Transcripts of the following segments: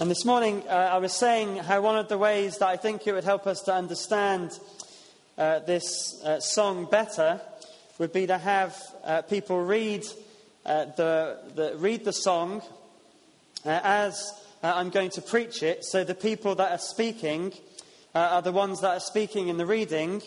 And this morning, uh, I was saying how one of the ways that I think it would help us to understand uh, this uh, song better would be to have uh, people read, uh, the, the, read the song uh, as I'm going to preach it. So the people that are speaking are the ones that are speaking in the reading.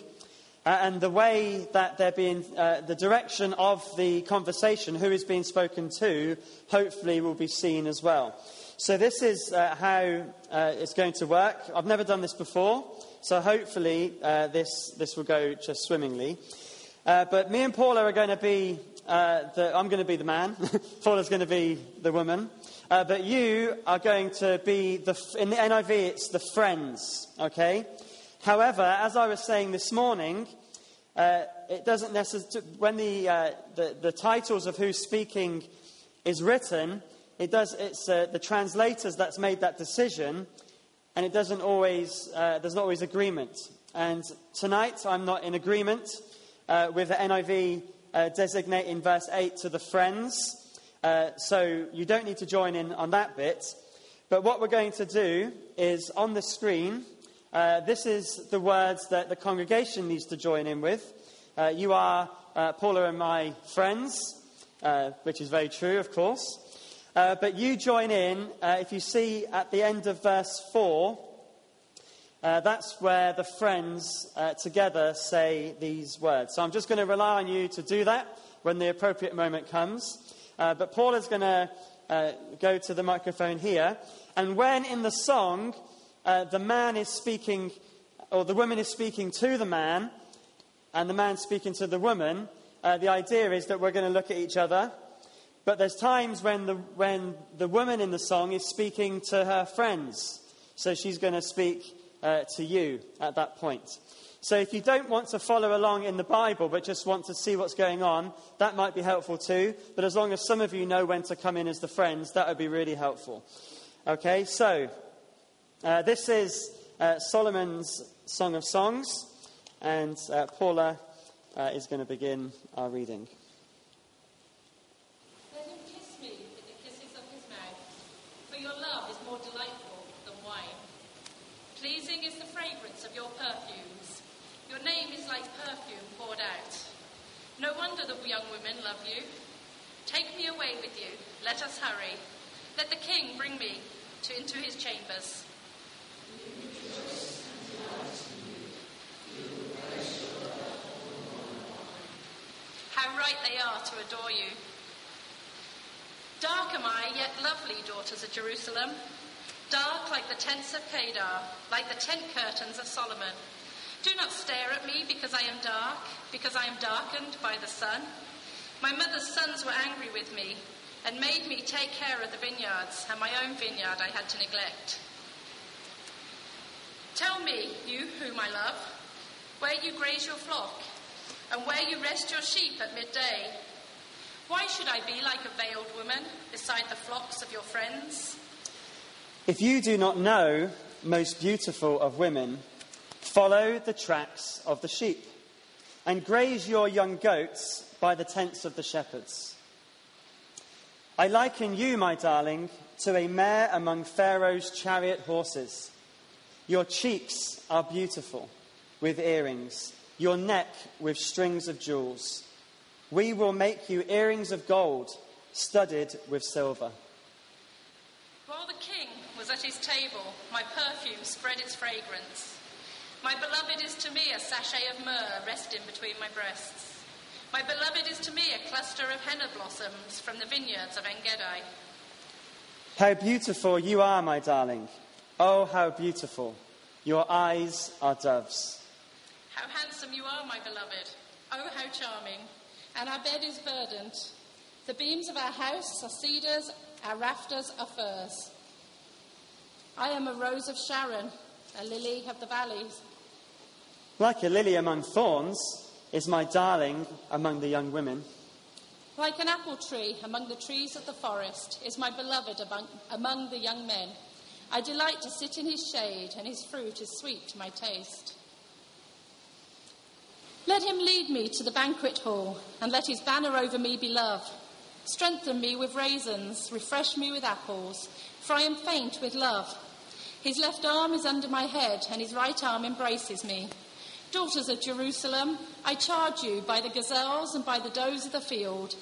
and the way that they're being, the direction of the conversation, who is being spoken to, hopefully will be seen as well. So, this is uh, how uh, it's going to work. I've never done this before, so hopefully uh, this, this will go just swimmingly. Uh, but me and Paula are going to be, uh, the, I'm going to be the man, Paula's going to be the woman. Uh, but you are going to be, the, in the NIV, it's the friends, okay? However, as I was saying this morning, it doesn't necessarily, when the, the, the titles of who's speaking is written, it does, it's uh, the translators that's made that decision, and it doesn't always, uh, there's not always agreement. And tonight I'm not in agreement uh, with the NIV uh, designating verse 8 to the friends. Uh, so you don't need to join in on that bit. But what we're going to do is on the screen, uh, this is the words that the congregation needs to join in with. you are Paula and my friends, which is very true, of course. Uh, but you join in, uh, if you see at the end of verse 4, uh, that's where the friends uh, together say these words. So I'm just going to rely on you to do that when the appropriate moment comes. Uh, but Paul is going to uh, go to the microphone here. And when in the song the man is speaking, or the woman is speaking to the man, and the man speaking to the woman, the idea is that we're going to look at each other but there's times when the, when the woman in the song is speaking to her friends. So she's going to speak uh, to you at that point. So if you don't want to follow along in the Bible but just want to see what's going on, that might be helpful too. But as long as some of you know when to come in as the friends, that would be really helpful. Okay, so uh, this is uh, Solomon's Song of Songs, and uh, Paula uh, is going to begin our reading. No wonder the young women love you. Take me away with you. Let us hurry. Let the king bring me to, into his chambers. How right they are to adore you. Dark am I, yet lovely, daughters of Jerusalem. Dark like the tents of Kedar, like the tent curtains of Solomon. Do not stare at me because I am dark, because I am darkened by the sun. My mother's sons were angry with me and made me take care of the vineyards, and my own vineyard I had to neglect. Tell me, you whom I love, where you graze your flock, and where you rest your sheep at midday. Why should I be like a veiled woman beside the flocks of your friends? If you do not know, most beautiful of women, Follow the tracks of the sheep, and graze your young goats by the tents of the shepherds. I liken you, my darling, to a mare among Pharaoh's chariot horses. Your cheeks are beautiful with earrings, your neck with strings of jewels. We will make you earrings of gold studded with silver. While the king was at his table, my perfume spread its fragrance. My beloved is to me a sachet of myrrh resting between my breasts. My beloved is to me a cluster of henna blossoms from the vineyards of Engedi. How beautiful you are, my darling. Oh, how beautiful. Your eyes are doves. How handsome you are, my beloved. Oh, how charming. And our bed is verdant. The beams of our house are cedars, our rafters are firs. I am a rose of Sharon, a lily of the valleys. Like a lily among thorns is my darling among the young women. Like an apple tree among the trees of the forest is my beloved among, among the young men. I delight to sit in his shade, and his fruit is sweet to my taste. Let him lead me to the banquet hall, and let his banner over me be love. Strengthen me with raisins, refresh me with apples, for I am faint with love. His left arm is under my head, and his right arm embraces me. Daughters of Jerusalem, I charge you by the gazelles and by the does of the field,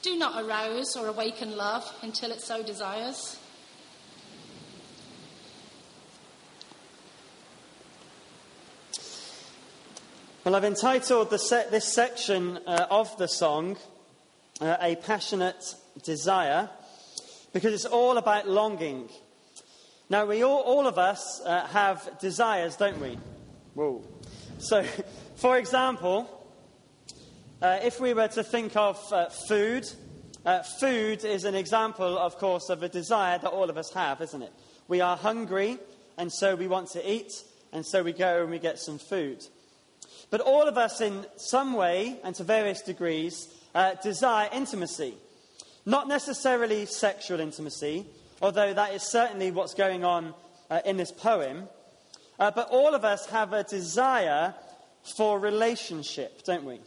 do not arouse or awaken love until it so desires. Well, I've entitled this section uh, of the song uh, A Passionate Desire because it's all about longing. Now, we all, all of us uh, have desires, don't we? Whoa. So, for example, uh, if we were to think of uh, food, uh, food is an example, of course, of a desire that all of us have, isn't it? We are hungry, and so we want to eat, and so we go and we get some food. But all of us, in some way and to various degrees, uh, desire intimacy. Not necessarily sexual intimacy, although that is certainly what's going on uh, in this poem. Uh, but all of us have a desire for relationship, don't we?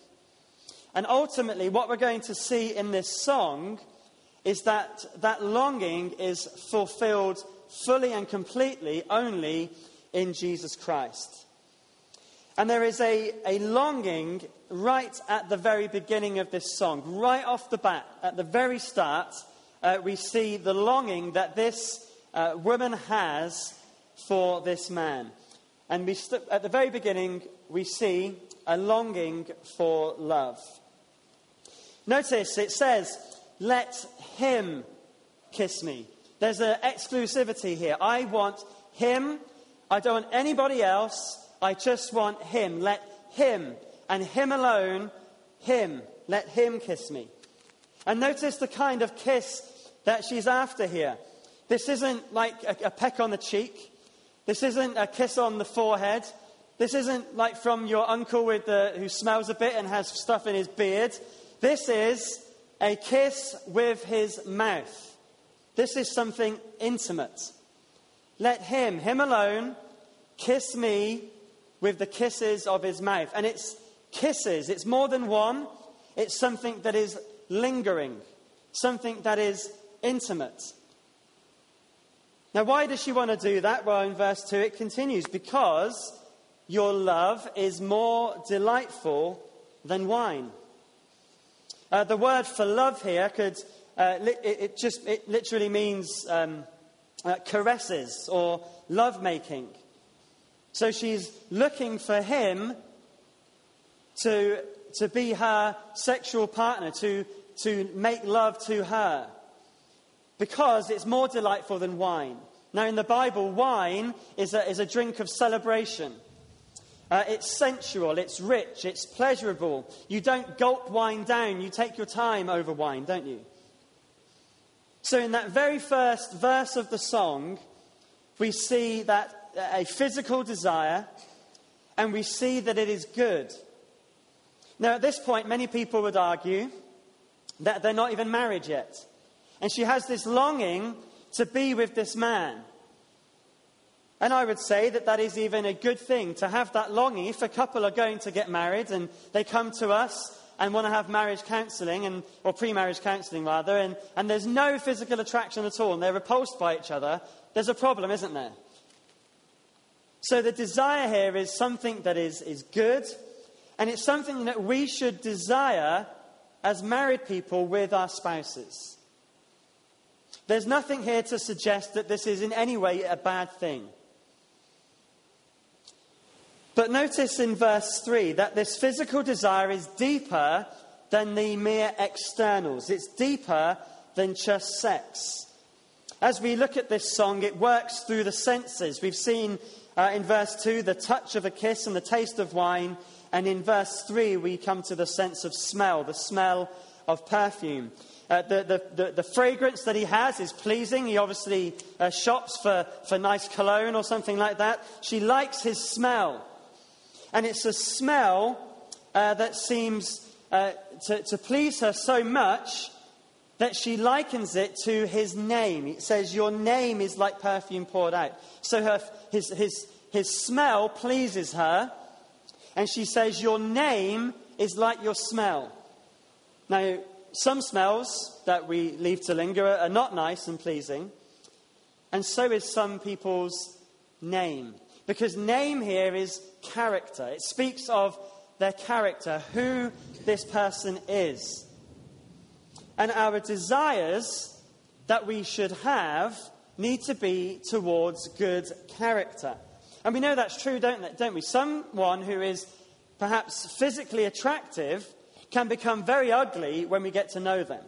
And ultimately, what we're going to see in this song is that that longing is fulfilled fully and completely only in Jesus Christ. And there is a, a longing right at the very beginning of this song, right off the bat, at the very start, uh, we see the longing that this uh, woman has for this man. And we st- at the very beginning, we see a longing for love. Notice it says, Let him kiss me. There's an exclusivity here. I want him. I don't want anybody else. I just want him. Let him and him alone, him. Let him kiss me. And notice the kind of kiss that she's after here. This isn't like a, a peck on the cheek. This isn't a kiss on the forehead. This isn't like from your uncle with the, who smells a bit and has stuff in his beard. This is a kiss with his mouth. This is something intimate. Let him, him alone, kiss me with the kisses of his mouth. And it's kisses, it's more than one, it's something that is lingering, something that is intimate. Now, why does she want to do that? Well, in verse 2 it continues because your love is more delightful than wine. Uh, the word for love here could, uh, li- it, just, it literally means um, uh, caresses or love making. So she's looking for him to, to be her sexual partner, to, to make love to her, because it's more delightful than wine. Now, in the Bible, wine is a, is a drink of celebration. Uh, it's sensual, it's rich, it's pleasurable. You don't gulp wine down, you take your time over wine, don't you? So, in that very first verse of the song, we see that a physical desire, and we see that it is good. Now, at this point, many people would argue that they're not even married yet. And she has this longing to be with this man. And I would say that that is even a good thing to have that longing. If a couple are going to get married and they come to us and want to have marriage counselling, and, or pre marriage counselling rather, and, and there's no physical attraction at all and they're repulsed by each other, there's a problem, isn't there? So the desire here is something that is, is good, and it's something that we should desire as married people with our spouses. There's nothing here to suggest that this is in any way a bad thing. But notice in verse 3 that this physical desire is deeper than the mere externals, it's deeper than just sex. As we look at this song, it works through the senses. We've seen uh, in verse 2, the touch of a kiss and the taste of wine. And in verse 3, we come to the sense of smell, the smell of perfume. Uh, the, the, the, the, fragrance that he has is pleasing. He obviously uh, shops for, for nice cologne or something like that. She likes his smell. And it's a smell uh, that seems uh, to, to please her so much that she likens it to his name. It says, Your name is like perfume poured out. So her, his, his, his smell pleases her. And she says, Your name is like your smell. Now, some smells that we leave to linger are not nice and pleasing. and so is some people's name. Because name here is character, it speaks of their character, who this person is. And our desires that we should have need to be towards good character. And we know that's true, don't, don't we? Someone who is perhaps physically attractive can become very ugly when we get to know them.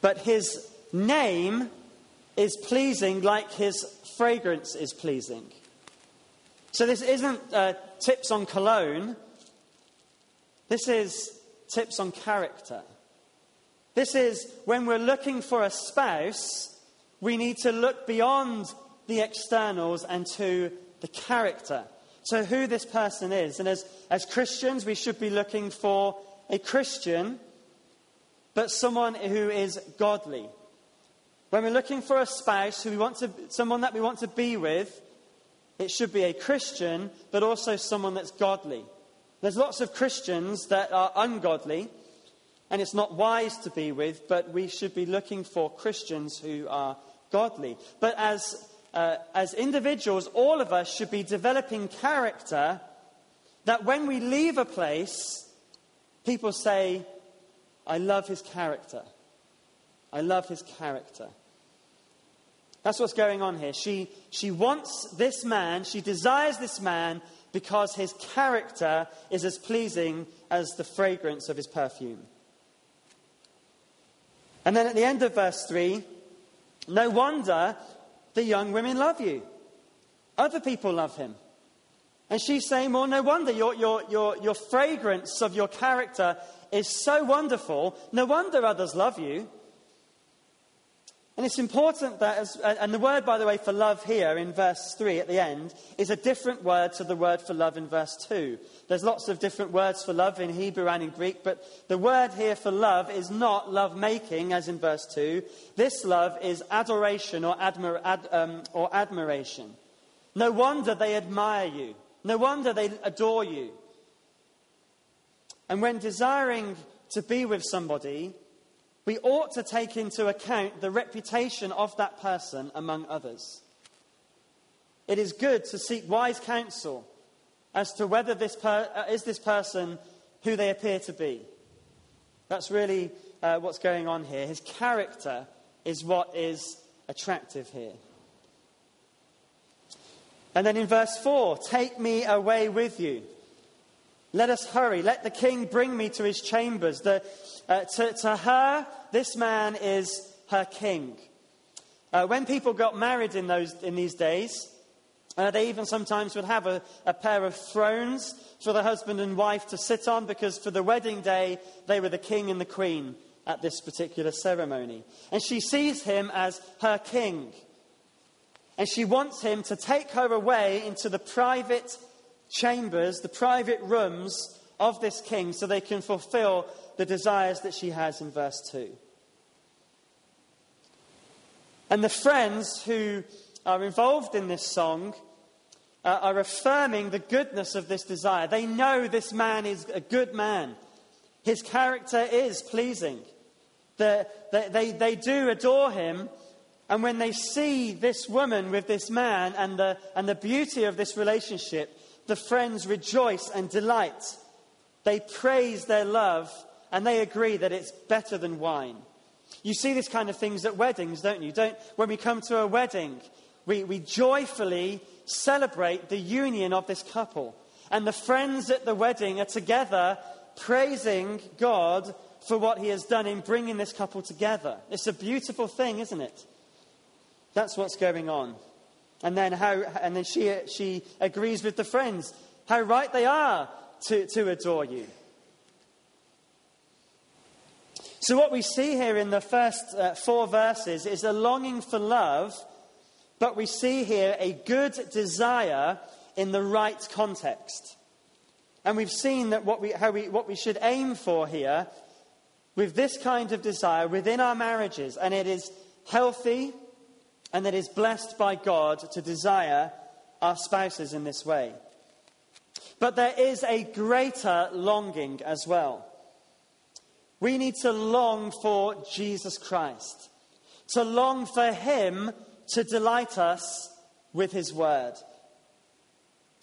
But his name is pleasing like his fragrance is pleasing. So this isn't uh, tips on cologne, this is tips on character. This is when we're looking for a spouse, we need to look beyond the externals and to the character. So, who this person is. And as, as Christians, we should be looking for a Christian, but someone who is godly. When we're looking for a spouse who we want to, someone that we want to be with, it should be a Christian, but also someone that's godly. There's lots of Christians that are ungodly, and it's not wise to be with, but we should be looking for Christians who are godly. But as uh, as individuals, all of us should be developing character that when we leave a place, people say, I love his character. I love his character. That's what's going on here. She, she wants this man, she desires this man because his character is as pleasing as the fragrance of his perfume. And then at the end of verse 3, no wonder the young women love you. Other people love him. And she's saying, Well, no wonder your, your, your, your fragrance of your character is so wonderful. No wonder others love you. And it's important that, as, and the word, by the way, for love here in verse 3 at the end is a different word to the word for love in verse 2. There's lots of different words for love in Hebrew and in Greek, but the word here for love is not love making, as in verse 2. This love is adoration or, admir- ad, um, or admiration. No wonder they admire you. No wonder they adore you. And when desiring to be with somebody, we ought to take into account the reputation of that person among others. It is good to seek wise counsel as to whether this per- uh, is this person who they appear to be. That's really uh, what's going on here. His character is what is attractive here. And then in verse 4, take me away with you. Let us hurry. Let the king bring me to his chambers. The, uh, to, to, her, this man is her king. Uh, when people got married in, those, in these days, uh, they even sometimes would have a, a, pair of thrones for the husband and wife to sit on because for the wedding day, they were the king and the queen at this particular ceremony. And she sees him as her king. And she wants him to take her away into the private chambers, the private rooms of this king, so they can fulfill the desires that she has in verse 2. And the friends who are involved in this song uh, are affirming the goodness of this desire. They know this man is a good man, his character is pleasing. The, the, they, they do adore him. And when they see this woman with this man and the, and the beauty of this relationship, the friends rejoice and delight. They praise their love and they agree that it's better than wine. You see this kind of things at weddings, don't you? Don't, when we come to a wedding, we, we joyfully celebrate the union of this couple. And the friends at the wedding are together praising God for what he has done in bringing this couple together. It's a beautiful thing, isn't it? That's what's going on. And then, how, and then she, she agrees with the friends how right they are to, to adore you. So, what we see here in the first uh, four verses is a longing for love, but we see here a good desire in the right context. And we've seen that what we, how we, what we should aim for here with this kind of desire within our marriages, and it is healthy and it is blessed by God to desire our spouses in this way. But there is a greater longing as well. We need to long for Jesus Christ. to long for Him to delight us with His word,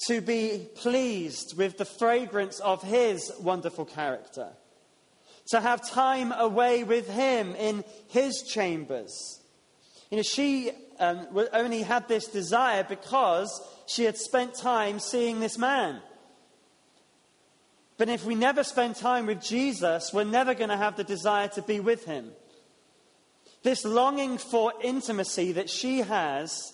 to be pleased with the fragrance of His wonderful character, to have time away with Him in His chambers. You know, she um, only had this desire because she had spent time seeing this man. But if we never spend time with Jesus, we're never going to have the desire to be with him. This longing for intimacy that she has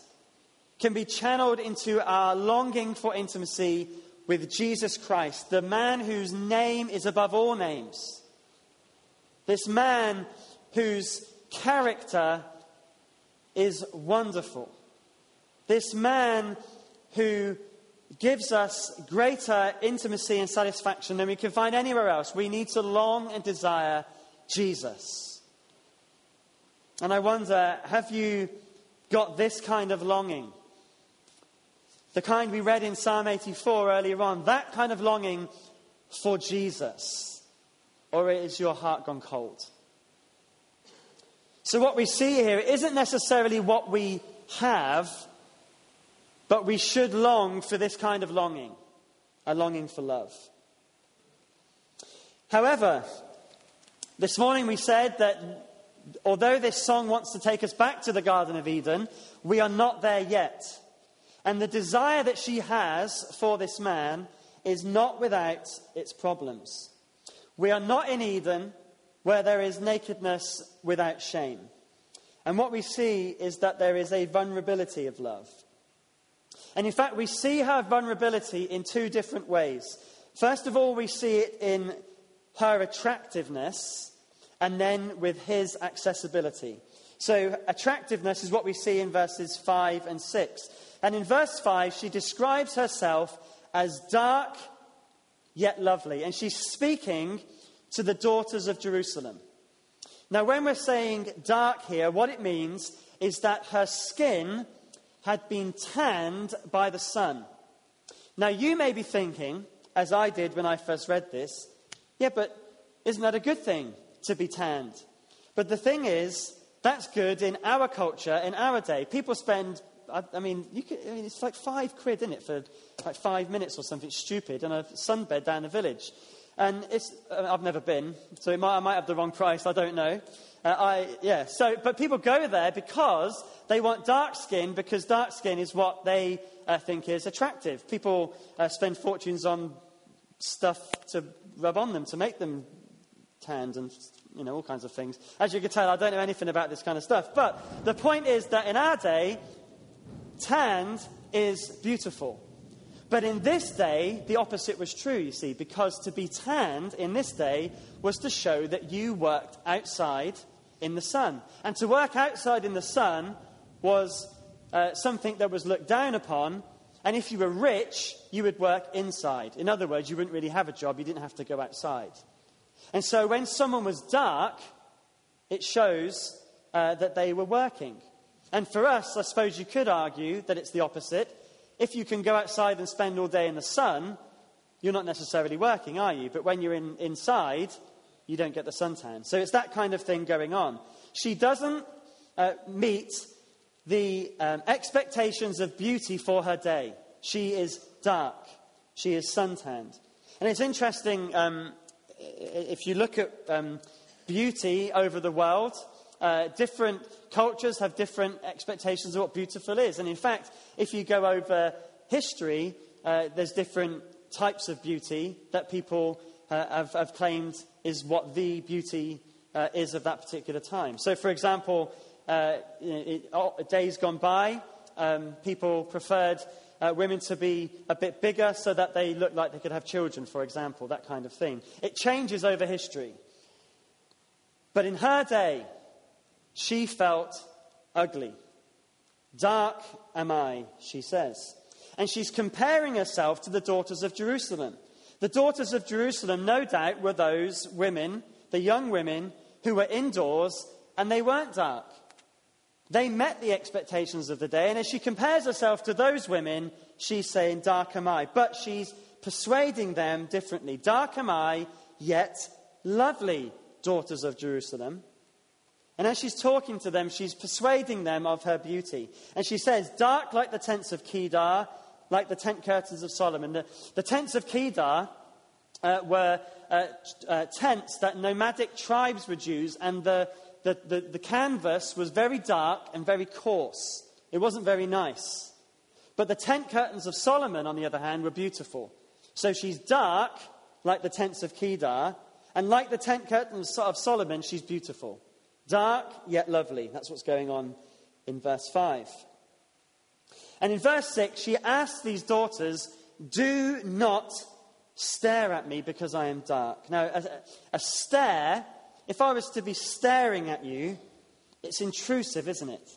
can be channeled into our longing for intimacy with Jesus Christ, the man whose name is above all names. This man whose character is wonderful. This man who gives us greater intimacy and satisfaction than we can find anywhere else. We need to long and desire Jesus. And I wonder have you got this kind of longing? The kind we read in Psalm 84 earlier on, that kind of longing for Jesus? Or is your heart gone cold? So, what we see here isn't necessarily what we have but we should long for this kind of longing, a longing for love. However, this morning we said that although this song wants to take us back to the Garden of Eden, we are not there yet. And the desire that she has for this man is not without its problems. We are not in Eden where there is nakedness without shame. And what we see is that there is a vulnerability of love. And in fact, we see her vulnerability in two different ways. First of all, we see it in her attractiveness, and then with his accessibility. So, attractiveness is what we see in verses 5 and 6. And in verse 5, she describes herself as dark yet lovely. And she's speaking to the daughters of Jerusalem. Now, when we're saying dark here, what it means is that her skin had been tanned by the sun. Now, you may be thinking, as I did when I first read this, yeah, but isn't that a good thing to be tanned? But the thing is, that's good in our culture, in our day. People spend, I, I mean, could, I mean, it's like five quid, isn't it, for like five minutes or something stupid on a sunbed down the village. And it's, uh, I've never been, so might, I might have the wrong price, I don't know. Uh, I, yeah, so, but people go there because they want dark skin, because dark skin is what they uh, think is attractive. People uh, spend fortunes on stuff to rub on them to make them tanned and you know all kinds of things. As you can tell, I don't know anything about this kind of stuff. But the point is that in our day, tanned is beautiful. But in this day, the opposite was true, you see, because to be tanned in this day was to show that you worked outside in the sun. And to work outside in the sun was uh, something that was looked down upon. And if you were rich, you would work inside. In other words, you wouldn't really have a job, you didn't have to go outside. And so when someone was dark, it shows uh, that they were working. And for us, I suppose you could argue that it's the opposite. If you can go outside and spend all day in the sun, you're not necessarily working, are you? But when you're in, inside, you don't get the suntan. So it's that kind of thing going on. She doesn't uh, meet the um, expectations of beauty for her day. She is dark. She is suntanned. And it's interesting um, if you look at um, beauty over the world, uh, different cultures have different expectations of what beautiful is. And in fact, if you go over history, uh, there's different types of beauty that people uh, have, have, claimed is what the beauty uh, is of that particular time. So, for example, uh, it, oh, days gone by, um, people preferred uh, women to be a bit bigger so that they looked like they could have children, for example, that kind of thing. It changes over history. But in her day, she felt ugly. Dark am I, she says. And she's comparing herself to the daughters of Jerusalem. The daughters of Jerusalem, no doubt, were those women, the young women, who were indoors and they weren't dark. They met the expectations of the day, and as she compares herself to those women, she's saying, Dark am I. But she's persuading them differently. Dark am I, yet lovely, daughters of Jerusalem. And as she's talking to them, she's persuading them of her beauty. And she says, Dark like the tents of Kedar, like the tent curtains of Solomon. The, the tents of Kedar uh, were uh, uh, tents that nomadic tribes would use, and the, the, the, the canvas was very dark and very coarse. It wasn't very nice. But the tent curtains of Solomon, on the other hand, were beautiful. So she's dark, like the tents of Kedar, and like the tent curtains of Solomon, she's beautiful. Dark, yet lovely. That's what's going on in verse 5. And in verse 6, she asks these daughters, Do not stare at me because I am dark. Now, a, a stare, if I was to be staring at you, it's intrusive, isn't it?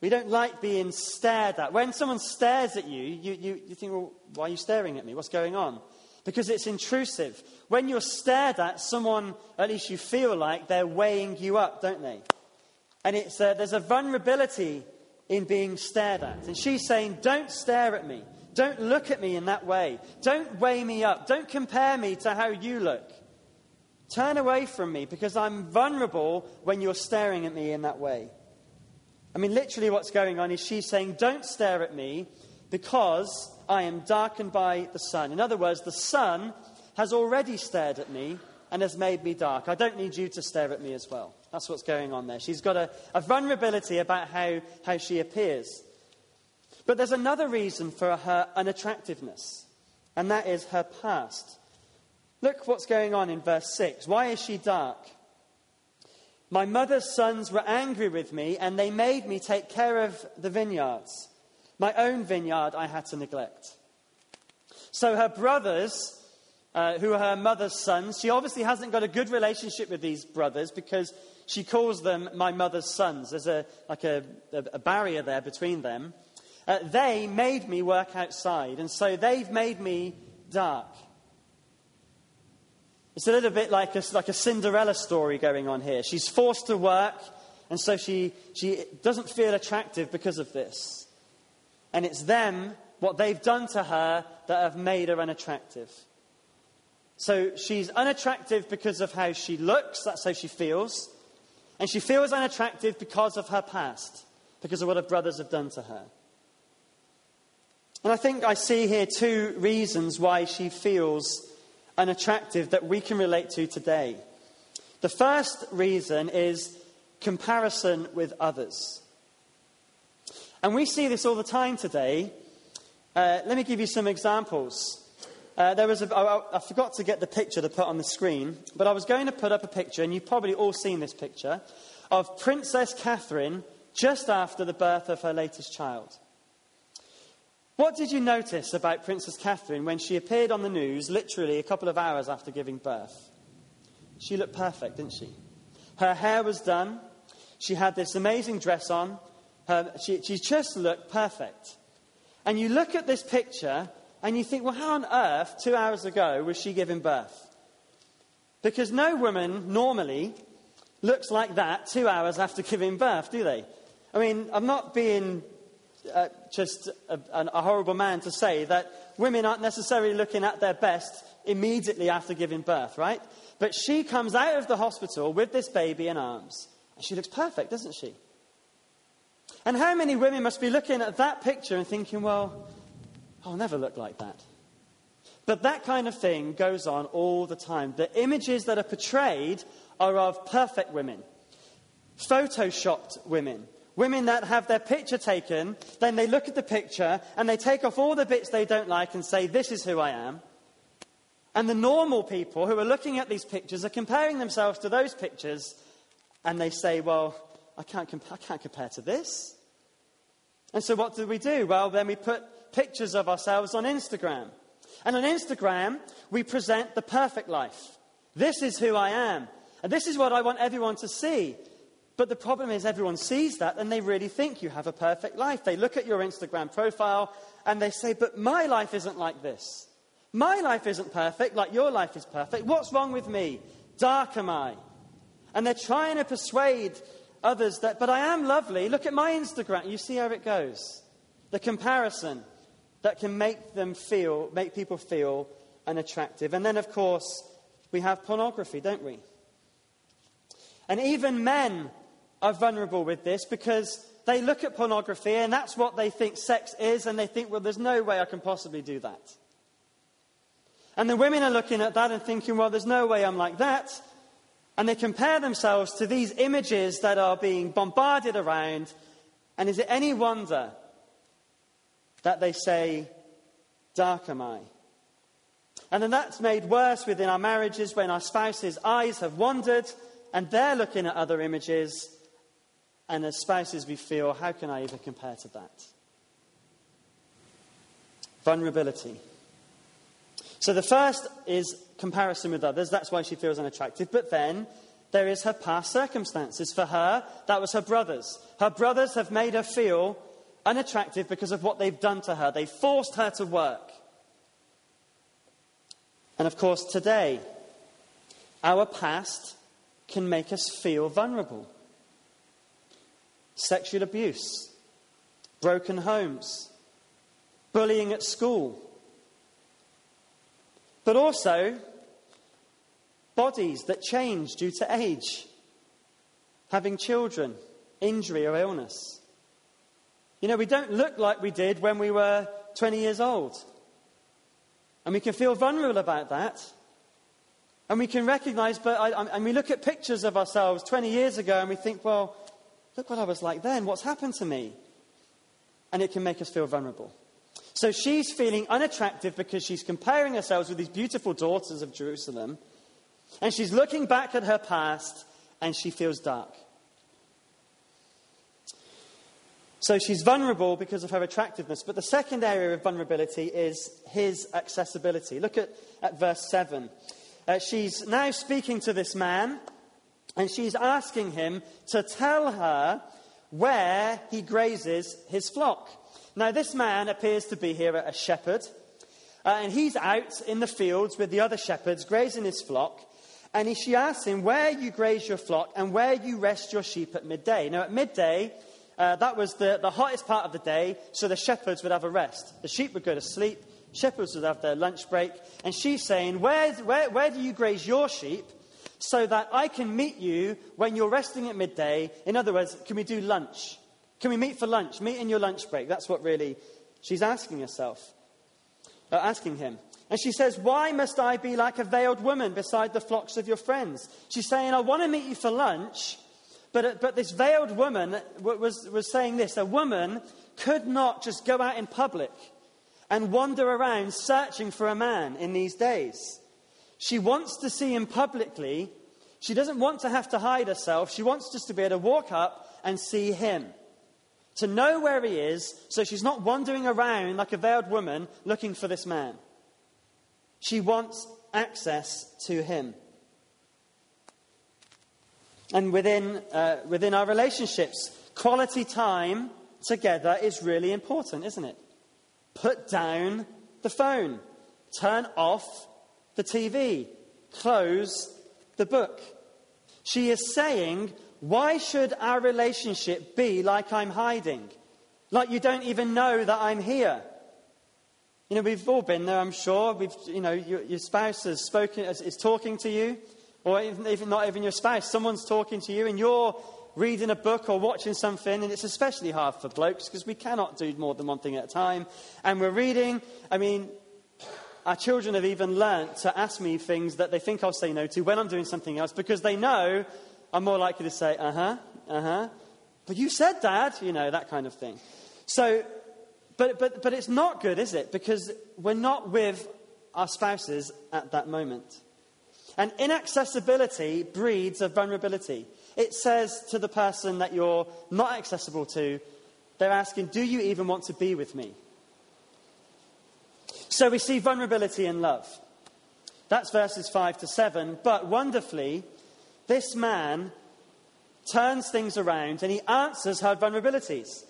We don't like being stared at. When someone stares at you, you, you, you think, well, why are you staring at me? What's going on? Because it's intrusive. When you're stared at, someone, at least you feel like, they're weighing you up, don't they? And it's, uh, there's a vulnerability in being stared at. And she's saying, don't stare at me. Don't look at me in that way. Don't weigh me up. Don't compare me to how you look. Turn away from me because I'm vulnerable when you're staring at me in that way. I mean, literally, what's going on is she's saying, Don't stare at me because I am darkened by the sun. In other words, the sun has already stared at me and has made me dark. I don't need you to stare at me as well. That's what's going on there. She's got a, a vulnerability about how, how she appears. But there's another reason for her unattractiveness, and that is her past. Look what's going on in verse 6. Why is she dark? My mother's sons were angry with me, and they made me take care of the vineyards. My own vineyard I had to neglect. So her brothers, uh, who are her mother's sons, she obviously hasn't got a good relationship with these brothers because she calls them my mother's sons. There's a, like a, a barrier there between them. Uh, they made me work outside, and so they've made me dark. It's a little bit like a, like a Cinderella story going on here. She's forced to work, and so she, she doesn't feel attractive because of this. And it's them, what they've done to her, that have made her unattractive. So she's unattractive because of how she looks, that's how she feels. And she feels unattractive because of her past, because of what her brothers have done to her. And I think I see here two reasons why she feels unattractive that we can relate to today. The first reason is comparison with others. And we see this all the time today. Uh, let me give you some examples. Uh, there was a, I, I forgot to get the picture to put on the screen, but I was going to put up a picture, and you've probably all seen this picture, of Princess Catherine just after the birth of her latest child. What did you notice about Princess Catherine when she appeared on the news literally a couple of hours after giving birth? She looked perfect, didn't she? Her hair was done. She had this amazing dress on. She, she just looked perfect. And you look at this picture and you think, well, how on earth, two hours ago, was she giving birth? Because no woman normally looks like that two hours after giving birth, do they? I mean, I'm not being uh, just a, a horrible man to say that women aren't necessarily looking at their best immediately after giving birth, right? But she comes out of the hospital with this baby in arms, and she looks perfect, doesn't she? And how many women must be looking at that picture and thinking, well, I'll never look like that? But that kind of thing goes on all the time. The images that are portrayed are of perfect women, photoshopped women, Women that have their picture taken, then they look at the picture and they take off all the bits they don't like and say, This is who I am. And the normal people who are looking at these pictures are comparing themselves to those pictures and they say, Well, I can't, comp- I can't compare to this. And so what do we do? Well, then we put pictures of ourselves on Instagram. And on Instagram, we present the perfect life. This is who I am. And this is what I want everyone to see. But the problem is, everyone sees that and they really think you have a perfect life. They look at your Instagram profile and they say, But my life isn't like this. My life isn't perfect like your life is perfect. What's wrong with me? Dark am I? And they're trying to persuade others that, but I am lovely. Look at my Instagram. You see how it goes. The comparison that can make them feel, make people feel unattractive. And then, of course, we have pornography, don't we? And even men are vulnerable with this because they look at pornography and that's what they think sex is, and they think, well, there's no way I can possibly do that. And the women are looking at that and thinking, well, there's no way I'm like that. And they compare themselves to these images that are being bombarded around. And is it any wonder that they say, Dark am I? And then that's made worse within our marriages when our spouses' eyes have wandered and they're looking at other images. And as spouses, we feel, how can I even compare to that? Vulnerability. So the first is comparison with others. That's why she feels unattractive. But then there is her past circumstances. For her, that was her brothers. Her brothers have made her feel unattractive because of what they've done to her. They forced her to work. And of course, today, our past can make us feel vulnerable. Sexual abuse, broken homes, bullying at school, but also bodies that change due to age, having children, injury or illness. You know, we don't look like we did when we were 20 years old. And we can feel vulnerable about that. And we can recognize, but I, and we look at pictures of ourselves 20 years ago and we think, well, look what I was like then. What's happened to me? And it can make us feel vulnerable. So she's feeling unattractive because she's comparing herself with these beautiful daughters of Jerusalem. And she's looking back at her past and she feels dark. So she's vulnerable because of her attractiveness. But the second area of vulnerability is his accessibility. Look at, at verse 7. Uh, she's now speaking to this man, and she's asking him to tell her where he grazes his flock. Now, this man appears to be here a shepherd, uh, and he's out in the fields with the other shepherds grazing his flock. And he, she asks him, Where you graze your flock and where you rest your sheep at midday. Now, at midday, uh, that was the, the hottest part of the day, so the shepherds would have a rest. The sheep would go to sleep, Shepherds would have their lunch break. And she's saying, where, where, where do you graze your sheep so that I can meet you when you're resting at midday? In other words, can we do lunch? Can we meet for lunch? Meet in your lunch break. That's what really she's asking herself, uh, asking him. And she says, Why must I be like a veiled woman beside the flocks of your friends? She's saying, I want to meet you for lunch. But, uh, but this veiled woman was, was saying this a woman could not just go out in public and wander around searching for a man in these days. She wants to see him publicly. She doesn't want to have to hide herself. She wants just to be able to walk up and see him. To know where he is, so she's not wandering around like a veiled woman looking for this man. She wants access to him. And within, uh, within our relationships, quality time together is really important, isn't it? Put down the phone. Turn off the TV. Close the book. She is saying, Why should our relationship be like I'm hiding? Like you don't even know that I'm here. You know, we've all been there, I'm sure. We've, you know, your, your spouse has spoken, is talking to you, or even, even not even your spouse. Someone's talking to you, and you're reading a book or watching something, and it's especially hard for blokes because we cannot do more than one thing at a time. And we're reading, I mean, our children have even learnt to ask me things that they think I'll say no to when I'm doing something else because they know I'm more likely to say, uh huh, uh huh. But you said, Dad, you know, that kind of thing. So, but, but, but it's not good, is it? Because we're not with our spouses at that moment. And inaccessibility breeds a vulnerability. It says to the person that you're not accessible to, they're asking, Do you even want to be with me? So we see vulnerability in love. That's verses 5 to 7. But wonderfully, this man turns things around and he answers her vulnerabilities.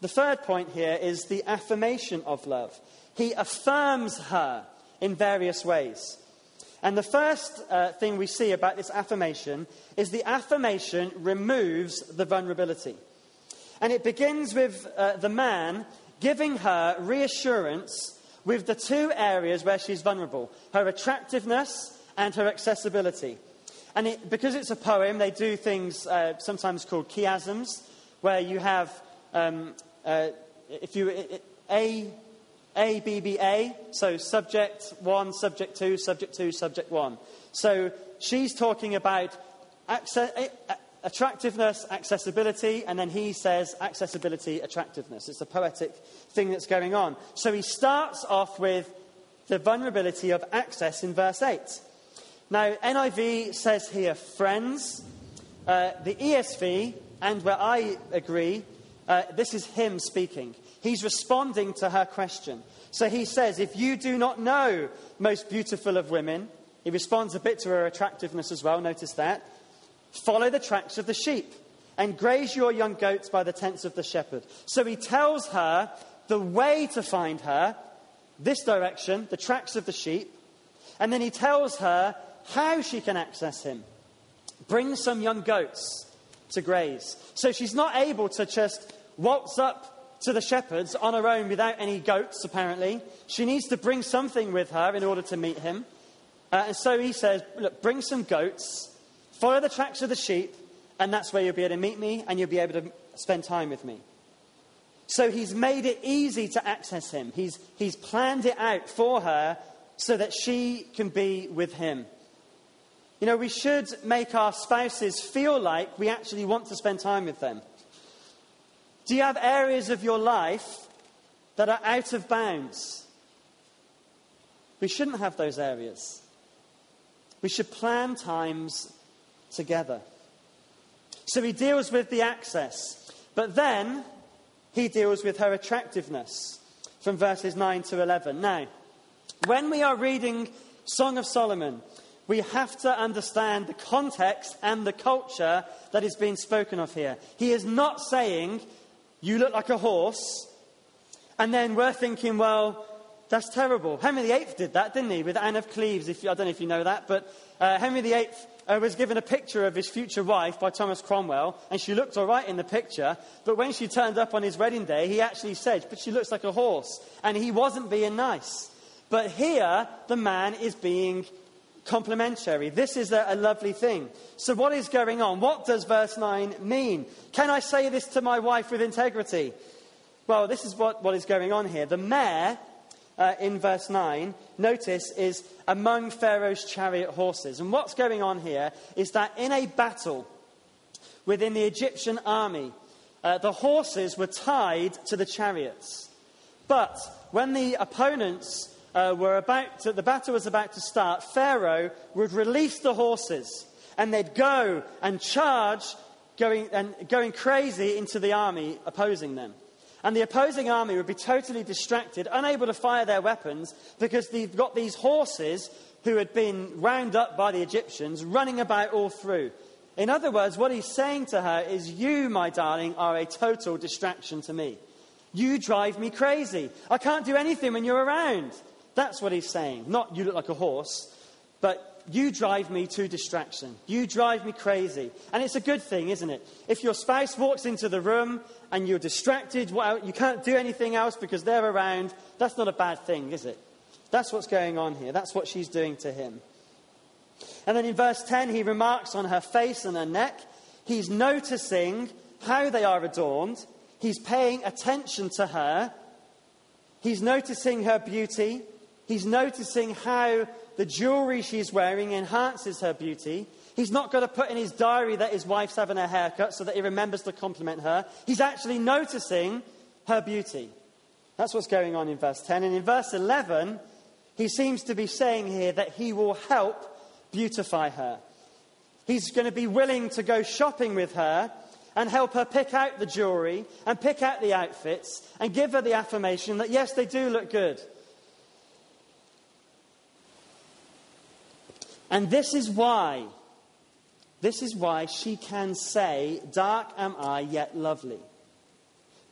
The third point here is the affirmation of love. He affirms her in various ways. And the first uh, thing we see about this affirmation is the affirmation removes the vulnerability. And it begins with uh, the man giving her reassurance with the two areas where she's vulnerable her attractiveness and her accessibility. And it, because it's a poem, they do things uh, sometimes called chiasms, where you have, um, uh, if you, A, A, B, B, A, so subject one, subject two, subject two, subject one. So she's talking about access, attractiveness, accessibility, and then he says accessibility, attractiveness. It's a poetic thing that's going on. So he starts off with the vulnerability of access in verse 8. Now, NIV says here, friends. Uh, the ESV, and where I agree, uh, this is him speaking. He's responding to her question. So he says, If you do not know, most beautiful of women, he responds a bit to her attractiveness as well, notice that. Follow the tracks of the sheep and graze your young goats by the tents of the shepherd. So he tells her the way to find her, this direction, the tracks of the sheep, and then he tells her how she can access him. Bring some young goats to graze. So she's not able to just waltz up to the shepherds on her own without any goats, apparently. She needs to bring something with her in order to meet him. Uh, and so he says, Look, bring some goats Follow the tracks of the sheep, and that's where you'll be able to meet me and you'll be able to spend time with me. So he's made it easy to access him. He's, he's planned it out for her so that she can be with him. You know, we should make our spouses feel like we actually want to spend time with them. Do you have areas of your life that are out of bounds? We shouldn't have those areas. We should plan times together. So he deals with the access, but then he deals with her attractiveness from verses 9 to 11. Now, when we are reading Song of Solomon, we have to understand the context and the culture that is being spoken of here. He is not saying, You look like a horse, and then we're thinking, Well, that's terrible. Henry VIII did that, didn't he, with Anne of Cleves? If you, I don't know if you know that, but uh, Henry VIII uh, was given a picture of his future wife by Thomas Cromwell, and she looked all right in the picture. But when she turned up on his wedding day, he actually said, But she looks like a horse. And he wasn't being nice. But here, the man is being complimentary. This is a, a, lovely thing. So, what is going on? What does verse 9 mean? Can I say this to my wife with integrity? Well, this is what, what is going on here. The mare uh, in verse 9, notice, is among Pharaoh's chariot horses. And what's going on here is that in a battle within the Egyptian army, uh, the horses were tied to the chariots. But when the opponents uh, were about to, the battle was about to start, Pharaoh would release the horses and they'd go and charge, going, and going crazy into the army opposing them. And the opposing army would be totally distracted, unable to fire their weapons, because they've got these horses who had been wound up by the Egyptians running about all through. In other words, what he's saying to her is, You, my darling, are a total distraction to me. You drive me crazy. I can't do anything when you're around. That's what he's saying. Not you look like a horse, but you drive me to distraction. You drive me crazy. And it's a good thing, isn't it? If your spouse walks into the room and you're distracted, you can't do anything else because they're around, that's not a bad thing, is it? That's what's going on here. That's what she's doing to him. And then in verse 10, he remarks on her face and her neck. He's noticing how they are adorned. He's paying attention to her. He's noticing her beauty. He's noticing how the jewelry she's wearing enhances her beauty. He's not going to put in his diary that his wife's having a haircut so that he remembers to compliment her. He's actually noticing her beauty. That's what's going on in verse 10. And in verse 11, he seems to be saying here that he will help beautify her. He's going to be willing to go shopping with her and help her pick out the jewelry and pick out the outfits and give her the affirmation that, yes, they do look good. And this is why, this is why she can say, Dark am I, yet lovely.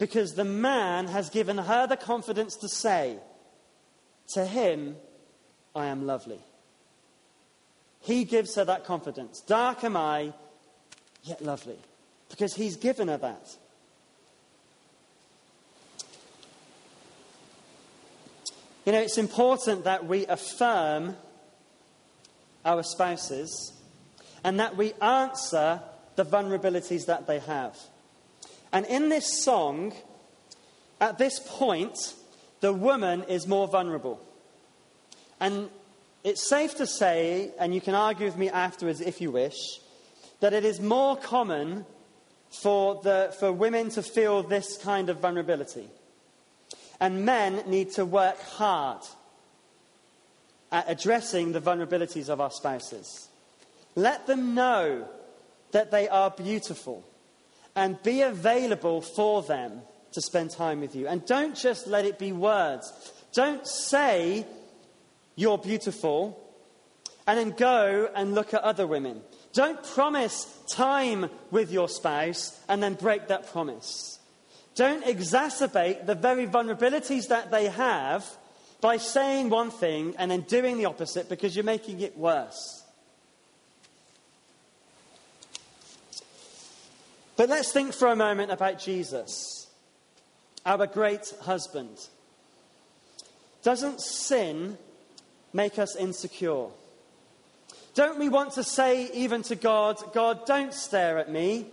Because the man has given her the confidence to say, To him, I am lovely. He gives her that confidence. Dark am I, yet lovely. Because he's given her that. You know, it's important that we affirm our spouses. and that we answer the vulnerabilities that they have. And in this song, at this point, the woman is more vulnerable. And it's safe to say, and you can argue with me afterwards if you wish, that it is more common for, the, for women to feel this kind of vulnerability. And men need to work hard at addressing the vulnerabilities of our spouses. Let them know that they are beautiful and be available for them to spend time with you. And don't just let it be words. Don't say you're beautiful and then go and look at other women. Don't promise time with your spouse and then break that promise. Don't exacerbate the very vulnerabilities that they have by saying one thing and then doing the opposite because you're making it worse. But let's think for a moment about Jesus, our great husband. Doesn't sin make us insecure? Don't we want to say, even to God, God, don't stare at me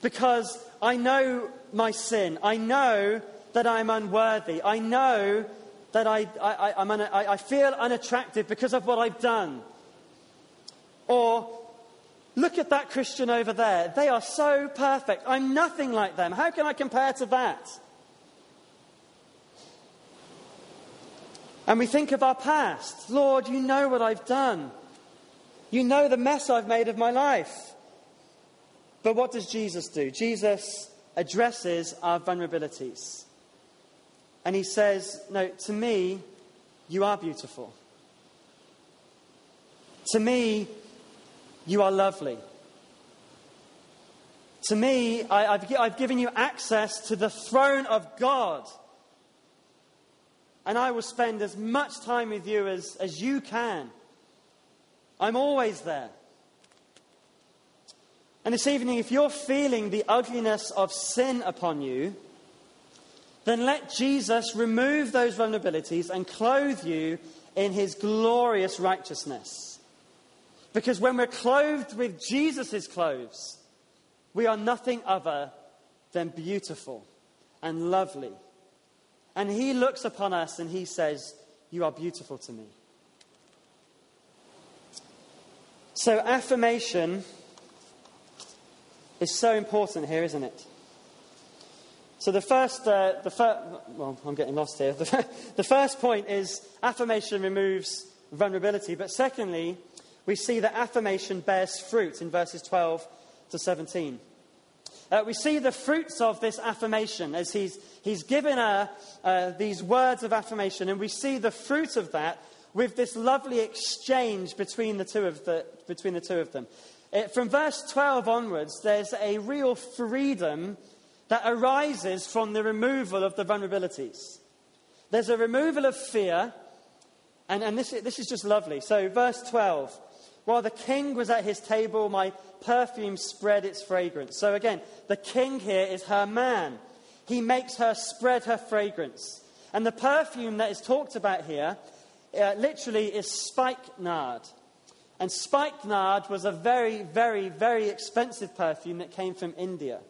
because I know my sin. I know that I'm unworthy. I know that I, I, I'm un, I, I feel unattractive because of what I've done. Or, look at that Christian over there. They are so perfect. I'm nothing like them. How can I compare to that? And we think of our past. Lord, you know what I've done. You know the mess I've made of my life. But what does Jesus do? Jesus addresses our vulnerabilities. And he says, No, to me, you are beautiful. To me, you are lovely. To me, I, have given you access to the throne of God. And I will spend as much time with you as, as you can. I'm always there. And this evening, if you're feeling the ugliness of sin upon you, then let Jesus remove those vulnerabilities and clothe you in his glorious righteousness. Because when we're clothed with Jesus' clothes, we are nothing other than beautiful and lovely. And he looks upon us and he says, You are beautiful to me. So, affirmation is so important here, isn't it? So, the first, uh, the fir- well, I'm getting lost here. The, the first point is affirmation removes vulnerability. But secondly, we see that affirmation bears fruit in verses 12 to 17. Uh, we see the fruits of this affirmation as he's, he's given her uh, these words of affirmation, and we see the fruit of that with this lovely exchange between the two of, the, between the two of them. It, from verse 12 onwards, there's a real freedom that arises from the removal of the vulnerabilities. There's a removal of fear, and, and this, this is just lovely. So, verse 12 While the king was at his table, my perfume spread its fragrance. So, again, the king here is her man. He makes her spread her fragrance. And the perfume that is talked about here uh, literally is spikenard. And spikenard was a very, very, very expensive perfume that came from India.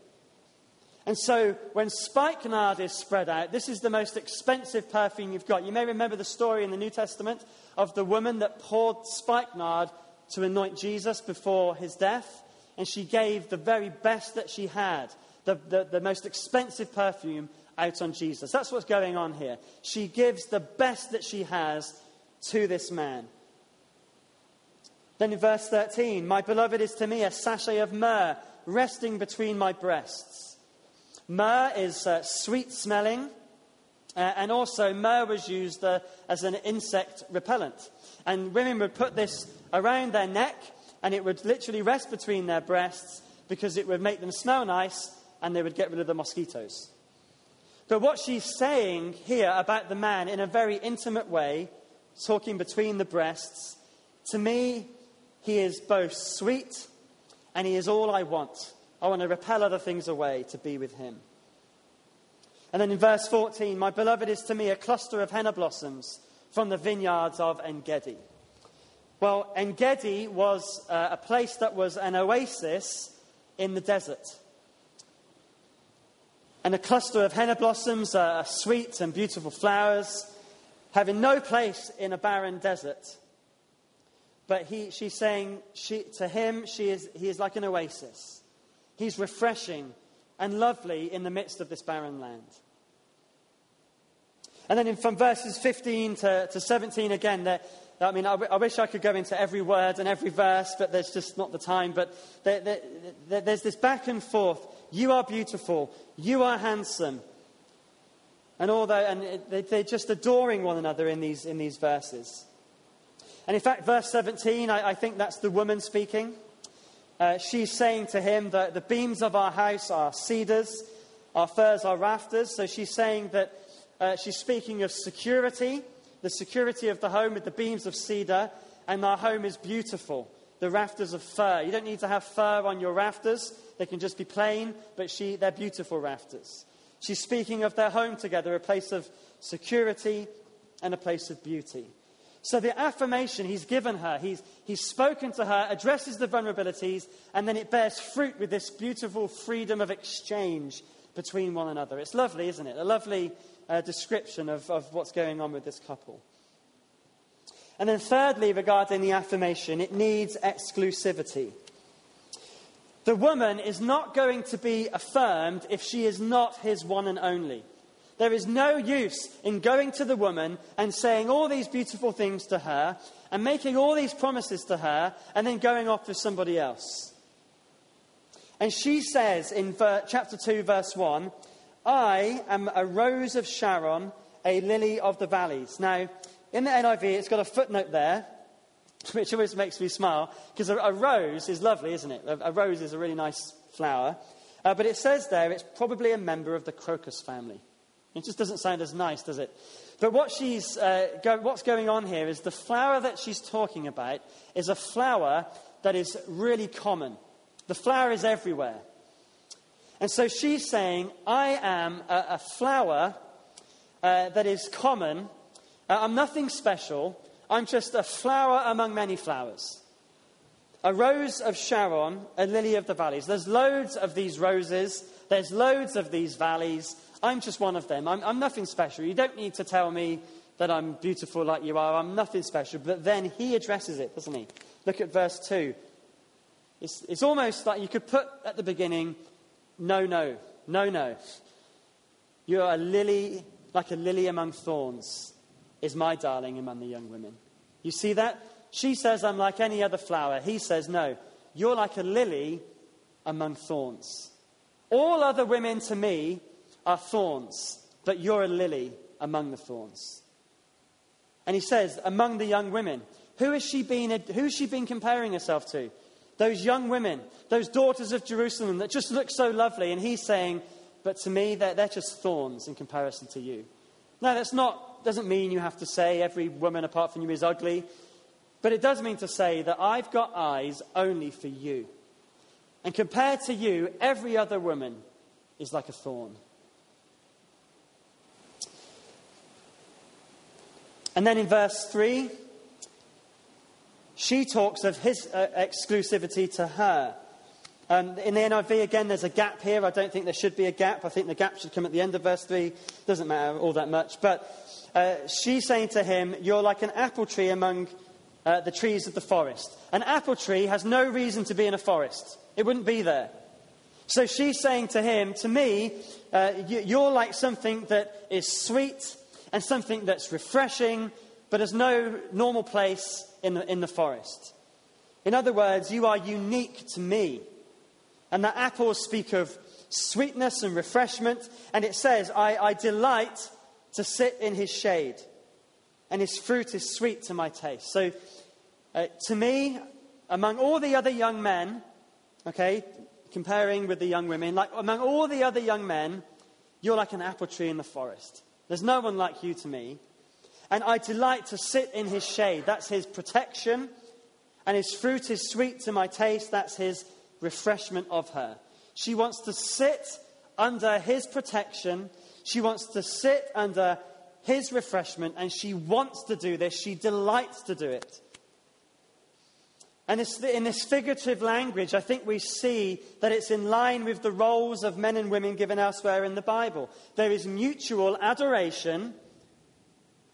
And so when spikenard is spread out, this is the most expensive perfume you've got. You may remember the story in the New Testament of the woman that poured spikenard to anoint Jesus before his death. And she gave the very best that she had, the, the, the most expensive perfume out on Jesus. That's what's going on here. She gives the best that she has to this man. Then in verse 13, my beloved is to me a sachet of myrrh resting between my breasts. Myrrh is uh, sweet smelling, uh, and also myrrh was used uh, as an insect repellent. And women would put this around their neck, and it would literally rest between their breasts because it would make them smell nice and they would get rid of the mosquitoes. But what she's saying here about the man in a very intimate way talking between the breasts. To me, he is both sweet and he is all I want. I want to repel other things away to be with him. And then in verse 14, my beloved is to me a cluster of henna blossoms from the vineyards of En Gedi. Well, Engedi was uh, a place that was an oasis in the desert. And a cluster of henna blossoms are sweet and beautiful flowers, having no place in a barren desert. But he, she's saying she, to him, she is, he is like an oasis. He's refreshing and lovely in the midst of this barren land. And then in, from verses 15 to, to 17 again, there, I mean, I, w- I wish I could go into every word and every verse, but there's just not the time. But there, there, there's this back and forth. You are beautiful. You are handsome. And that, and they're just adoring one another in these, in these verses. And in fact, verse 17, I, I think that's the woman speaking. Uh, she's saying to him that the beams of our house are cedars, our firs are rafters. So she's saying that uh, she's speaking of security, the security of the home with the beams of cedar, and our home is beautiful. The rafters of fir. You don't need to have fir on your rafters, they can just be plain, but she, they're beautiful rafters. She's speaking of their home together, a place of security and a place of beauty. So the affirmation he's given her, he's, he's spoken to her, addresses the vulnerabilities, and then it bears fruit with this beautiful freedom of exchange between one another. It's lovely, isn't it? A lovely uh, description of, of what's going on with this couple. And then, thirdly, regarding the affirmation, it needs exclusivity. The woman is not going to be affirmed if she is not his one and only. There is no use in going to the woman and saying all these beautiful things to her and making all these promises to her and then going off with somebody else. And she says in chapter 2, verse 1, I am a rose of Sharon, a lily of the valleys. Now, in the NIV, it's got a footnote there, which always makes me smile, because a, a, rose is lovely, isn't it? A, a rose is a really nice flower. Uh, but it says there it's probably a member of the crocus family. It just doesn't sound as nice, does it? But what she's, uh, go, what's going on here is the flower that she's talking about is a flower that is really common. The flower is everywhere. And so she's saying, I am a, a flower uh, that is common. Uh, I'm nothing special. I'm just a flower among many flowers. A rose of Sharon, a lily of the valleys. There's loads of these roses, there's loads of these valleys. I'm just one of them. I'm, I'm nothing special. You don't need to tell me that I'm beautiful like you are. I'm nothing special. But then he addresses it, doesn't he? Look at verse 2. It's, it's almost like you could put at the beginning, no, no, no, no. You're a lily, like a lily among thorns, is my darling among the young women. You see that? She says, I'm like any other flower. He says, no, you're like a lily among thorns. All other women to me are thorns, but you're a lily among the thorns. And he says, among the young women, who has she been, who has she been comparing herself to? Those young women, those daughters of Jerusalem that just look so lovely. And he's saying, but to me, they're, they're just thorns in comparison to you. Now, that's not, doesn't mean you have to say every woman apart from you is ugly. But it does mean to say that I've got eyes only for you. And compared to you, every other woman is like a thorn. And then in verse 3, she talks of his uh, exclusivity to her. Um, in the NIV, again, there's a gap here. I don't think there should be a gap. I think the gap should come at the end of verse 3. Doesn't matter all that much. But uh, she's saying to him, You're like an apple tree among uh, the trees of the forest. An apple tree has no reason to be in a forest, it wouldn't be there. So she's saying to him, To me, uh, you're like something that is sweet and something that's refreshing, but has no normal place in the, in the forest. In other words, you are unique to me. And the apples speak of sweetness and refreshment, and it says, I, I delight to sit in his shade, and his fruit is sweet to my taste. So, uh, to me, among all the other young men, okay, comparing with the young women, like among all the other young men, you're like an apple tree in the forest. There's no one like you to me. And I delight to sit in his shade. That's his protection. And his fruit is sweet to my taste. That's his refreshment of her. She wants to sit under his protection. She wants to sit under his refreshment. And she wants to do this. She delights to do it. And in this figurative language, I think we see that it's in line with the roles of men and women given elsewhere in the Bible. There is mutual adoration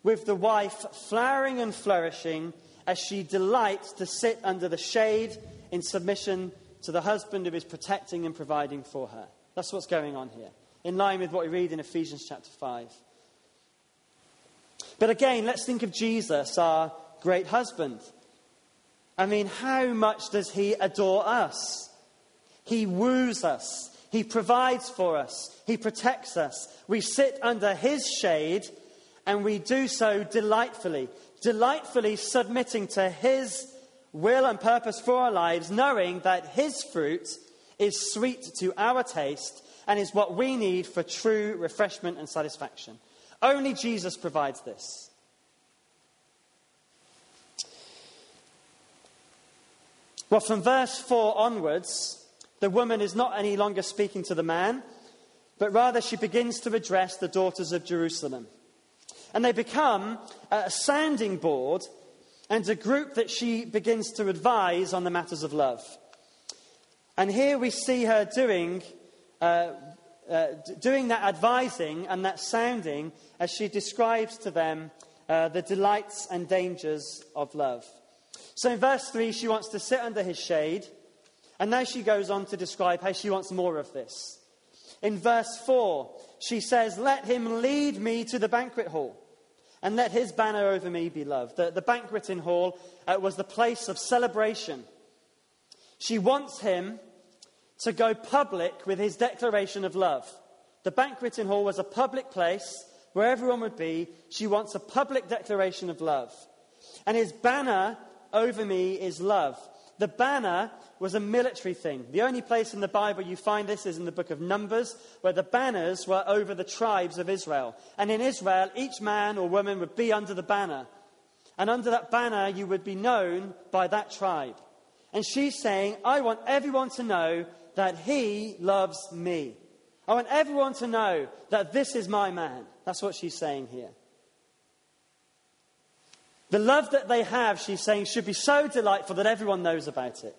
with the wife flowering and flourishing as she delights to sit under the shade in submission to the husband who is protecting and providing for her. That's what's going on here, in line with what we read in Ephesians chapter 5. But again, let's think of Jesus, our great husband. I mean, how much does he adore us? He woos us. He provides for us. He protects us. We sit under his shade and we do so delightfully, delightfully submitting to his will and purpose for our lives, knowing that his fruit is sweet to our taste and is what we need for true refreshment and satisfaction. Only Jesus provides this. Well, from verse 4 onwards, the woman is not any longer speaking to the man, but rather she begins to address the daughters of Jerusalem. And they become a sounding board and a group that she begins to advise on the matters of love. And here we see her doing, uh, uh, doing that advising and that sounding as she describes to them uh, the delights and dangers of love. So in verse 3, she wants to sit under his shade. And now she goes on to describe how she wants more of this. In verse 4, she says, Let him lead me to the banquet hall, and let his banner over me be love. The, the banqueting hall uh, was the place of celebration. She wants him to go public with his declaration of love. The banqueting hall was a public place where everyone would be. She wants a public declaration of love. And his banner over me is love. The banner was a military thing. The only place in the Bible you find this is in the book of Numbers, where the banners were over the tribes of Israel. And in Israel, each man or woman would be under the banner. And under that banner, you would be known by that tribe. And she's saying, I want everyone to know that he loves me. I want everyone to know that this is my man. That's what she's saying here. The love that they have, she's saying, should be so delightful that everyone knows about it.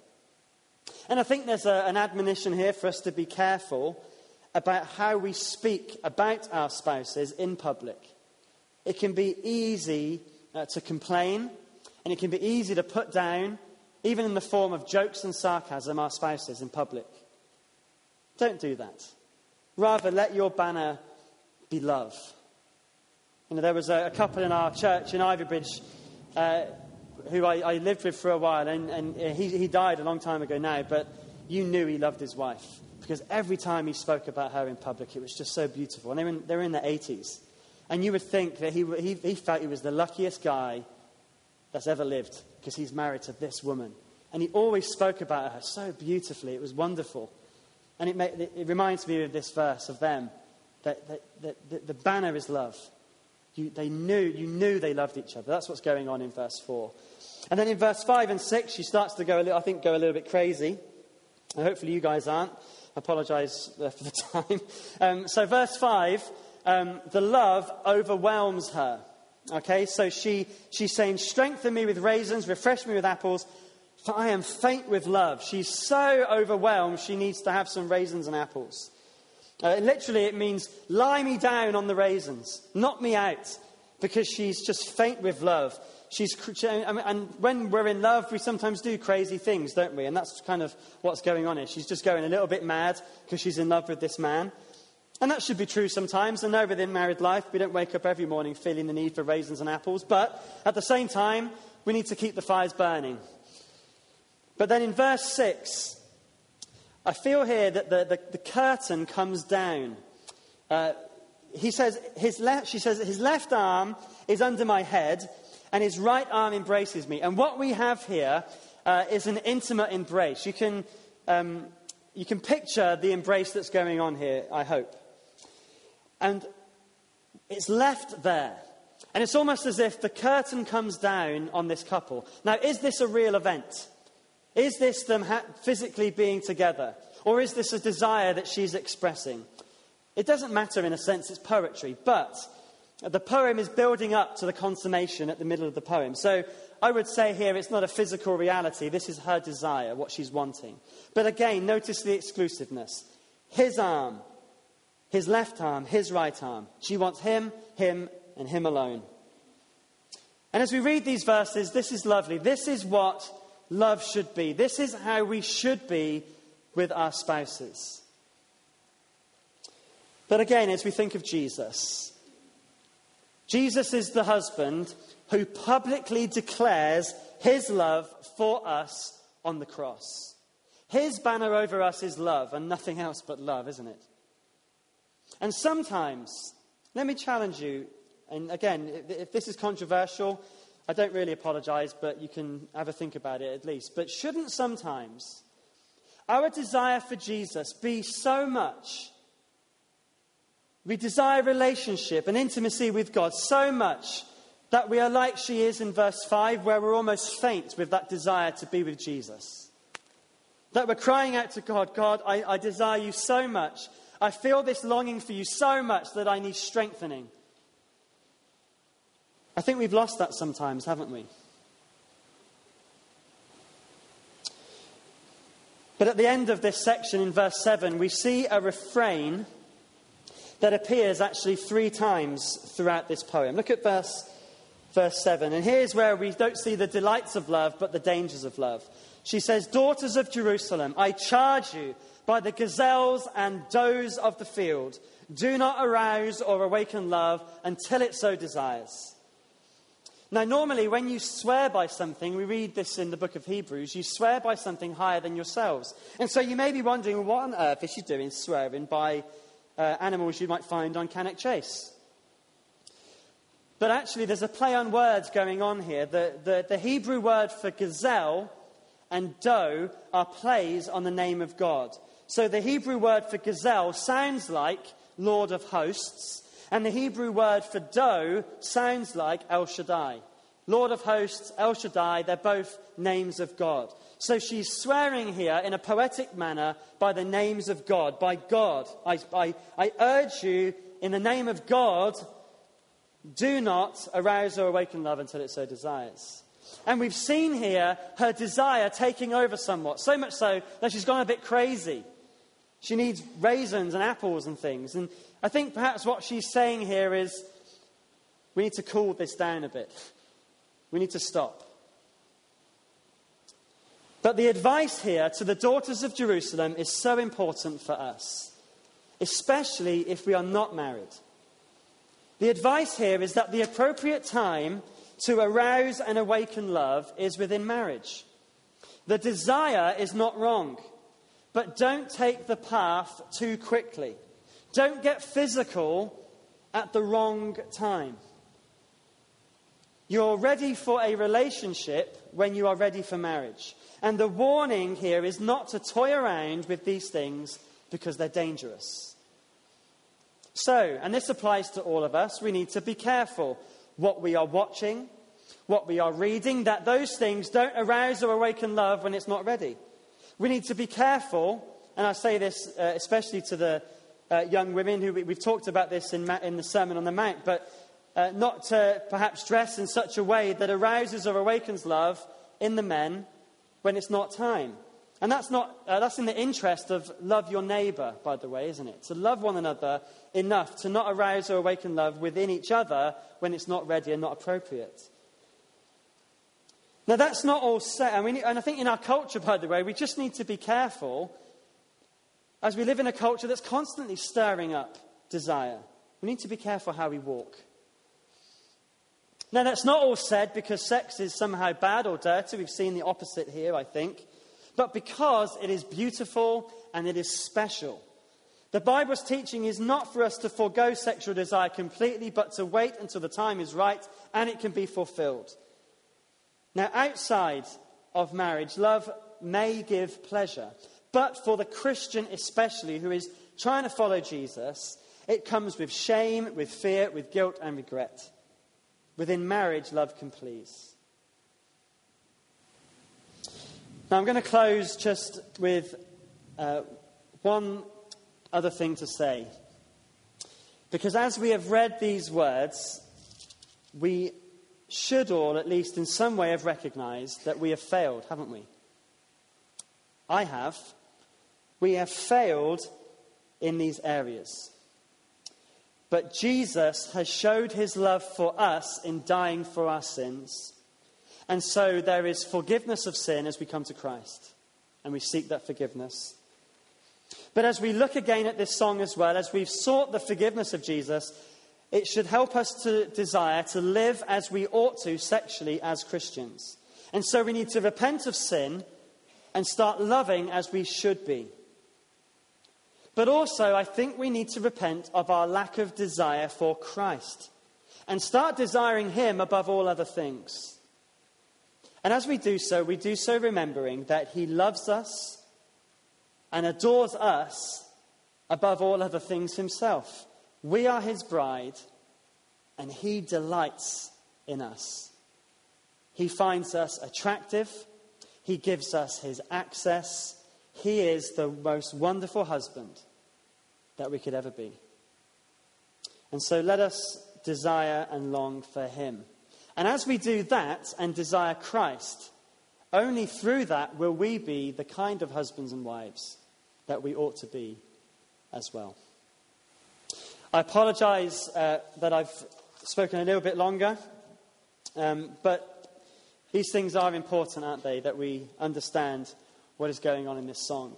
And I think there's a, an admonition here for us to be careful about how we speak about our spouses in public. It can be easy uh, to complain, and it can be easy to put down, even in the form of jokes and sarcasm, our spouses in public. Don't do that. Rather, let your banner be love. You know, there was a, a couple in our church in Ivybridge uh, who I, I, lived with for a while, and, and he, he died a long time ago now, but you knew he loved his wife because every time he spoke about her in public, it was just so beautiful. And they were in, they were in their 80s. And you would think that he, he, he felt he was the luckiest guy that's ever lived because he's married to this woman. And he always spoke about her so beautifully. It was wonderful. And it, made, it, reminds me of this verse of them that, that, that, that the banner is love. You, they knew, you knew they loved each other. That's what's going on in verse 4. And then in verse 5 and 6, she starts to go, a little, I think, go a little bit crazy. And hopefully you guys aren't. I apologize uh, for the time. Um, so, verse 5, um, the love overwhelms her. Okay, so she, she's saying, Strengthen me with raisins, refresh me with apples, for I am faint with love. She's so overwhelmed, she needs to have some raisins and apples. Uh, literally, it means lie me down on the raisins, knock me out, because she's just faint with love. She's, and when we're in love, we sometimes do crazy things, don't we? And that's kind of what's going on here. She's just going a little bit mad because she's in love with this man. And that should be true sometimes. I know within married life, we don't wake up every morning feeling the need for raisins and apples. But at the same time, we need to keep the fires burning. But then in verse 6, I feel here that the, the, the curtain comes down. Uh, he says his left, she says his left arm is under my head and his right arm embraces me. And what we have here uh, is an intimate embrace. You can, um, you can picture the embrace that's going on here, I hope. And it's left there. And it's almost as if the curtain comes down on this couple. Now, is this a real event? Is this them ha- physically being together? Or is this a desire that she's expressing? It doesn't matter in a sense, it's poetry. But the poem is building up to the consummation at the middle of the poem. So I would say here it's not a physical reality. This is her desire, what she's wanting. But again, notice the exclusiveness. His arm, his left arm, his right arm. She wants him, him, and him alone. And as we read these verses, this is lovely. This is what love should be. This is how we should be with our spouses. But again, as we think of Jesus, Jesus is the husband who publicly declares his love for us on the cross. His banner over us is love and nothing else but love, isn't it? And sometimes, let me challenge you, and again, if this is controversial, I don't really apologize, but you can have a think about it at least. But shouldn't sometimes our desire for Jesus be so much? We desire relationship and intimacy with God so much that we are like she is in verse 5, where we're almost faint with that desire to be with Jesus. That we're crying out to God, God, I, I desire you so much I feel this longing for you so much that I need strengthening. I think we've lost that sometimes, haven't we? But at the end of this section in verse 7, we see a refrain that appears actually three times throughout this poem. Look at verse, verse 7. And here's where we don't see the delights of love, but the dangers of love. She says, Daughters of Jerusalem, I charge you by the gazelles and does of the field. Do not arouse or awaken love until it so desires. Now, normally, when you swear by something, we read this in the book of Hebrews, you swear by something higher than yourselves. And so you may be wondering, what on earth is she doing swearing by uh, animals you might find on Cannock Chase? But actually, there's a play on words going on here. The, the, the Hebrew word for gazelle and doe are plays on the name of God. So the Hebrew word for gazelle sounds like Lord of hosts, and the Hebrew word for doe sounds like El Shaddai. Lord of hosts, El Shaddai, they're both names of God. So she's swearing here in a poetic manner by the names of God, by God. I, I, I urge you, in the name of God, do not arouse or awaken love until it so desires. And we've seen here her desire taking over somewhat, so much so that she's gone a bit crazy. She needs raisins and apples and things. And I think perhaps what she's saying here is we need to cool this down a bit. We need to stop. But the advice here to the daughters of Jerusalem is so important for us, especially if we are not married. The advice here is that the appropriate time to arouse and awaken love is within marriage. The desire is not wrong. But don't take the path too quickly. Don't get physical at the wrong time. You're ready for a relationship when you are ready for marriage. And the warning here is not to toy around with these things because they're dangerous. So, and this applies to all of us, we need to be careful what we are watching, what we are reading, that those things don't arouse or awaken love when it's not ready. We need to be careful, and I say this uh, especially to the uh, young women who we, have talked about this in, in, the Sermon on the Mount, but uh, not to perhaps dress in such a way that arouses or awakens love in the men when it's not time. And that's, not, uh, that's in the interest of love your neighbour, by the way, isn't it? To love one another enough to not arouse or awaken love within each other when it's not ready and not appropriate. Now, that's not all set. And, need, and I think in our culture, by the way, we just need to be careful as we live in a culture that's constantly stirring up desire. We need to be careful how we walk. Now, that's not all said because sex is somehow bad or dirty. We've seen the opposite here, I think. But because it is beautiful and it is special. The Bible's teaching is not for us to forego sexual desire completely, but to wait until the time is right and it can be fulfilled. Now, outside of marriage, love may give pleasure. But for the Christian, especially, who is trying to follow Jesus, it comes with shame, with fear, with guilt, and regret. Within marriage, love can please. Now, I'm going to close just with uh, one other thing to say. Because as we have read these words, we should all, at least in some way, have recognized that we have failed, haven't we? I have. We have failed in these areas. But Jesus has showed his love for us in dying for our sins. And so there is forgiveness of sin as we come to Christ and we seek that forgiveness. But as we look again at this song as well, as we've sought the forgiveness of Jesus, it should help us to desire to live as we ought to sexually as Christians. And so we need to repent of sin and start loving as we should be. But also, I think we need to repent of our lack of desire for Christ and start desiring Him above all other things. And as we do so, we do so remembering that He loves us and adores us above all other things Himself. We are his bride, and he delights in us. He finds us attractive, he gives us his access. He is the most wonderful husband that we could ever be. And so let us desire and long for him. And as we do that and desire Christ, only through that will we be the kind of husbands and wives that we ought to be as well. I apologize uh, that I've spoken a little bit longer, um, but these things are important, aren't they, that we understand what is going on in this song.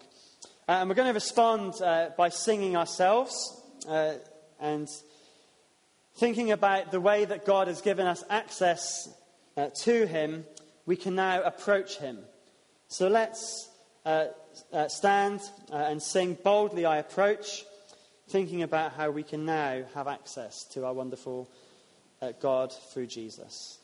Uh, and we're going to respond uh, by singing ourselves uh, and thinking about the way that God has given us access uh, to Him, we can now approach Him. So let's uh, stand and sing Boldly I Approach thinking about how we can now have access to our wonderful uh, God through Jesus.